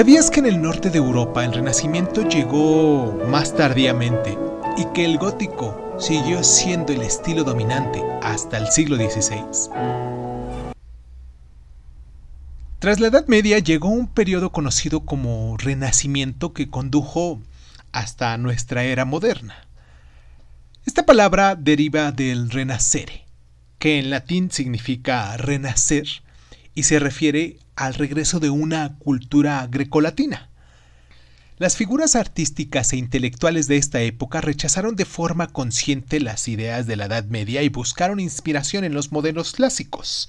¿Sabías que en el norte de Europa el Renacimiento llegó más tardíamente y que el gótico siguió siendo el estilo dominante hasta el siglo XVI? Tras la Edad Media llegó un periodo conocido como Renacimiento que condujo hasta nuestra era moderna. Esta palabra deriva del renacere, que en latín significa renacer y se refiere al regreso de una cultura grecolatina. Las figuras artísticas e intelectuales de esta época rechazaron de forma consciente las ideas de la Edad Media y buscaron inspiración en los modelos clásicos.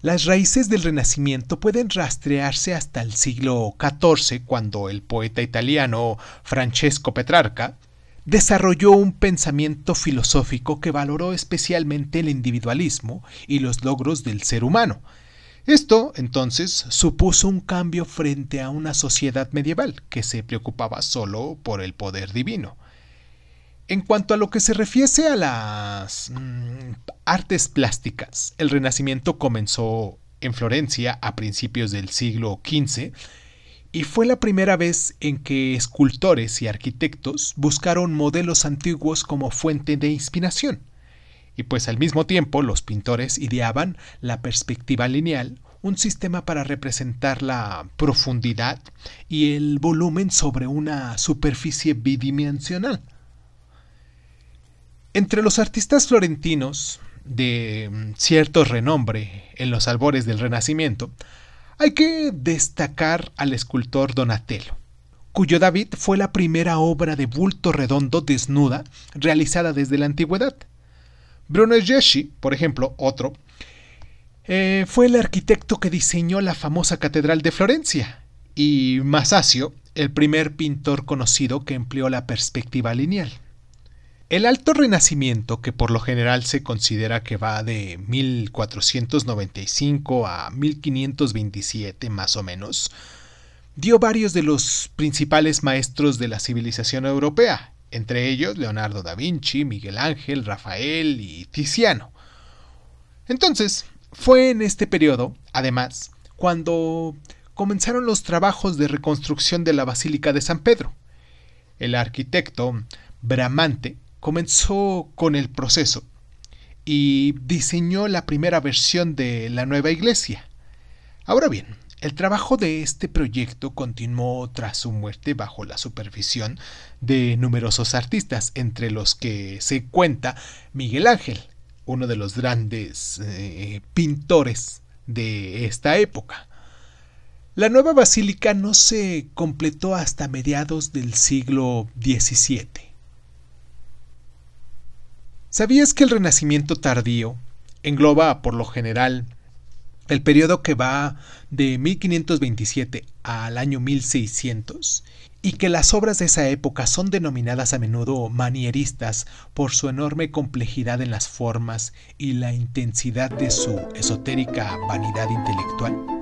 Las raíces del Renacimiento pueden rastrearse hasta el siglo XIV, cuando el poeta italiano Francesco Petrarca desarrolló un pensamiento filosófico que valoró especialmente el individualismo y los logros del ser humano. Esto, entonces, supuso un cambio frente a una sociedad medieval que se preocupaba solo por el poder divino. En cuanto a lo que se refiere a las mm, artes plásticas, el Renacimiento comenzó en Florencia a principios del siglo XV y fue la primera vez en que escultores y arquitectos buscaron modelos antiguos como fuente de inspiración. Y pues al mismo tiempo los pintores ideaban la perspectiva lineal, un sistema para representar la profundidad y el volumen sobre una superficie bidimensional. Entre los artistas florentinos de mm, cierto renombre en los albores del Renacimiento, hay que destacar al escultor Donatello, cuyo David fue la primera obra de bulto redondo desnuda realizada desde la antigüedad. Brunelleschi, por ejemplo, otro, eh, fue el arquitecto que diseñó la famosa Catedral de Florencia, y Masaccio, el primer pintor conocido que empleó la perspectiva lineal. El Alto Renacimiento, que por lo general se considera que va de 1495 a 1527 más o menos, dio varios de los principales maestros de la civilización europea, entre ellos Leonardo da Vinci, Miguel Ángel, Rafael y Tiziano. Entonces, fue en este periodo, además, cuando comenzaron los trabajos de reconstrucción de la Basílica de San Pedro. El arquitecto Bramante comenzó con el proceso y diseñó la primera versión de la nueva iglesia. Ahora bien, el trabajo de este proyecto continuó tras su muerte bajo la supervisión de numerosos artistas, entre los que se cuenta Miguel Ángel, uno de los grandes eh, pintores de esta época. La nueva basílica no se completó hasta mediados del siglo XVII. ¿Sabías que el Renacimiento tardío engloba por lo general el periodo que va de 1527 al año 1600 y que las obras de esa época son denominadas a menudo manieristas por su enorme complejidad en las formas y la intensidad de su esotérica vanidad intelectual?